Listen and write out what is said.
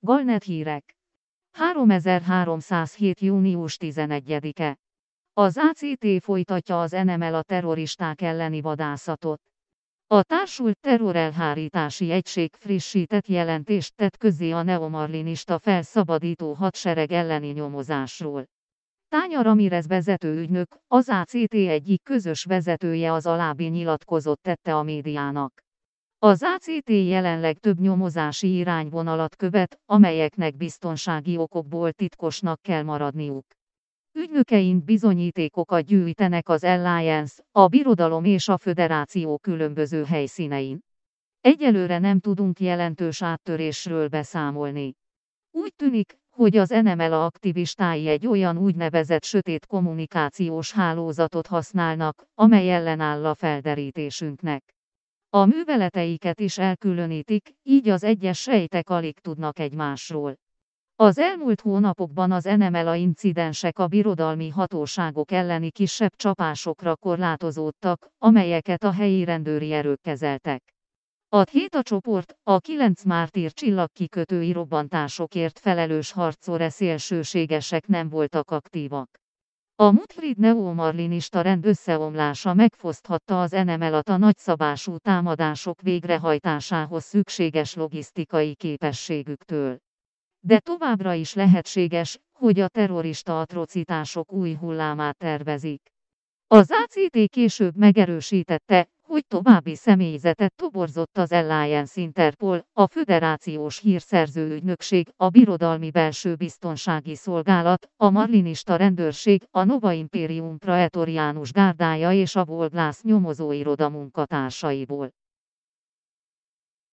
Galnet hírek. 3307. június 11-e. Az ACT folytatja az NML a terroristák elleni vadászatot. A társult terrorelhárítási egység frissített jelentést tett közé a neomarlinista felszabadító hadsereg elleni nyomozásról. Tánya Ramirez vezető ügynök, az ACT egyik közös vezetője az alábbi nyilatkozott tette a médiának. Az ACT jelenleg több nyomozási irányvonalat követ, amelyeknek biztonsági okokból titkosnak kell maradniuk. Ügynökeink bizonyítékokat gyűjtenek az Alliance, a Birodalom és a Föderáció különböző helyszínein. Egyelőre nem tudunk jelentős áttörésről beszámolni. Úgy tűnik, hogy az NML aktivistái egy olyan úgynevezett sötét kommunikációs hálózatot használnak, amely ellenáll a felderítésünknek. A műveleteiket is elkülönítik, így az egyes sejtek alig tudnak egymásról. Az elmúlt hónapokban az NMLA incidensek a birodalmi hatóságok elleni kisebb csapásokra korlátozódtak, amelyeket a helyi rendőri erők kezeltek. A Héta csoport, a kilenc mártír csillagkikötői robbantásokért felelős harcore szélsőségesek nem voltak aktívak. A Mutfrid neomarlinista rend összeomlása megfoszthatta az NML-at a nagyszabású támadások végrehajtásához szükséges logisztikai képességüktől. De továbbra is lehetséges, hogy a terrorista atrocitások új hullámát tervezik. Az ACT később megerősítette, hogy további személyzetet toborzott az Alliance Interpol, a Föderációs Hírszerző Ügynökség, a Birodalmi Belső Biztonsági Szolgálat, a Marlinista Rendőrség, a Nova Imperium Praetorianus Gárdája és a Volglász nyomozóiroda munkatársaiból.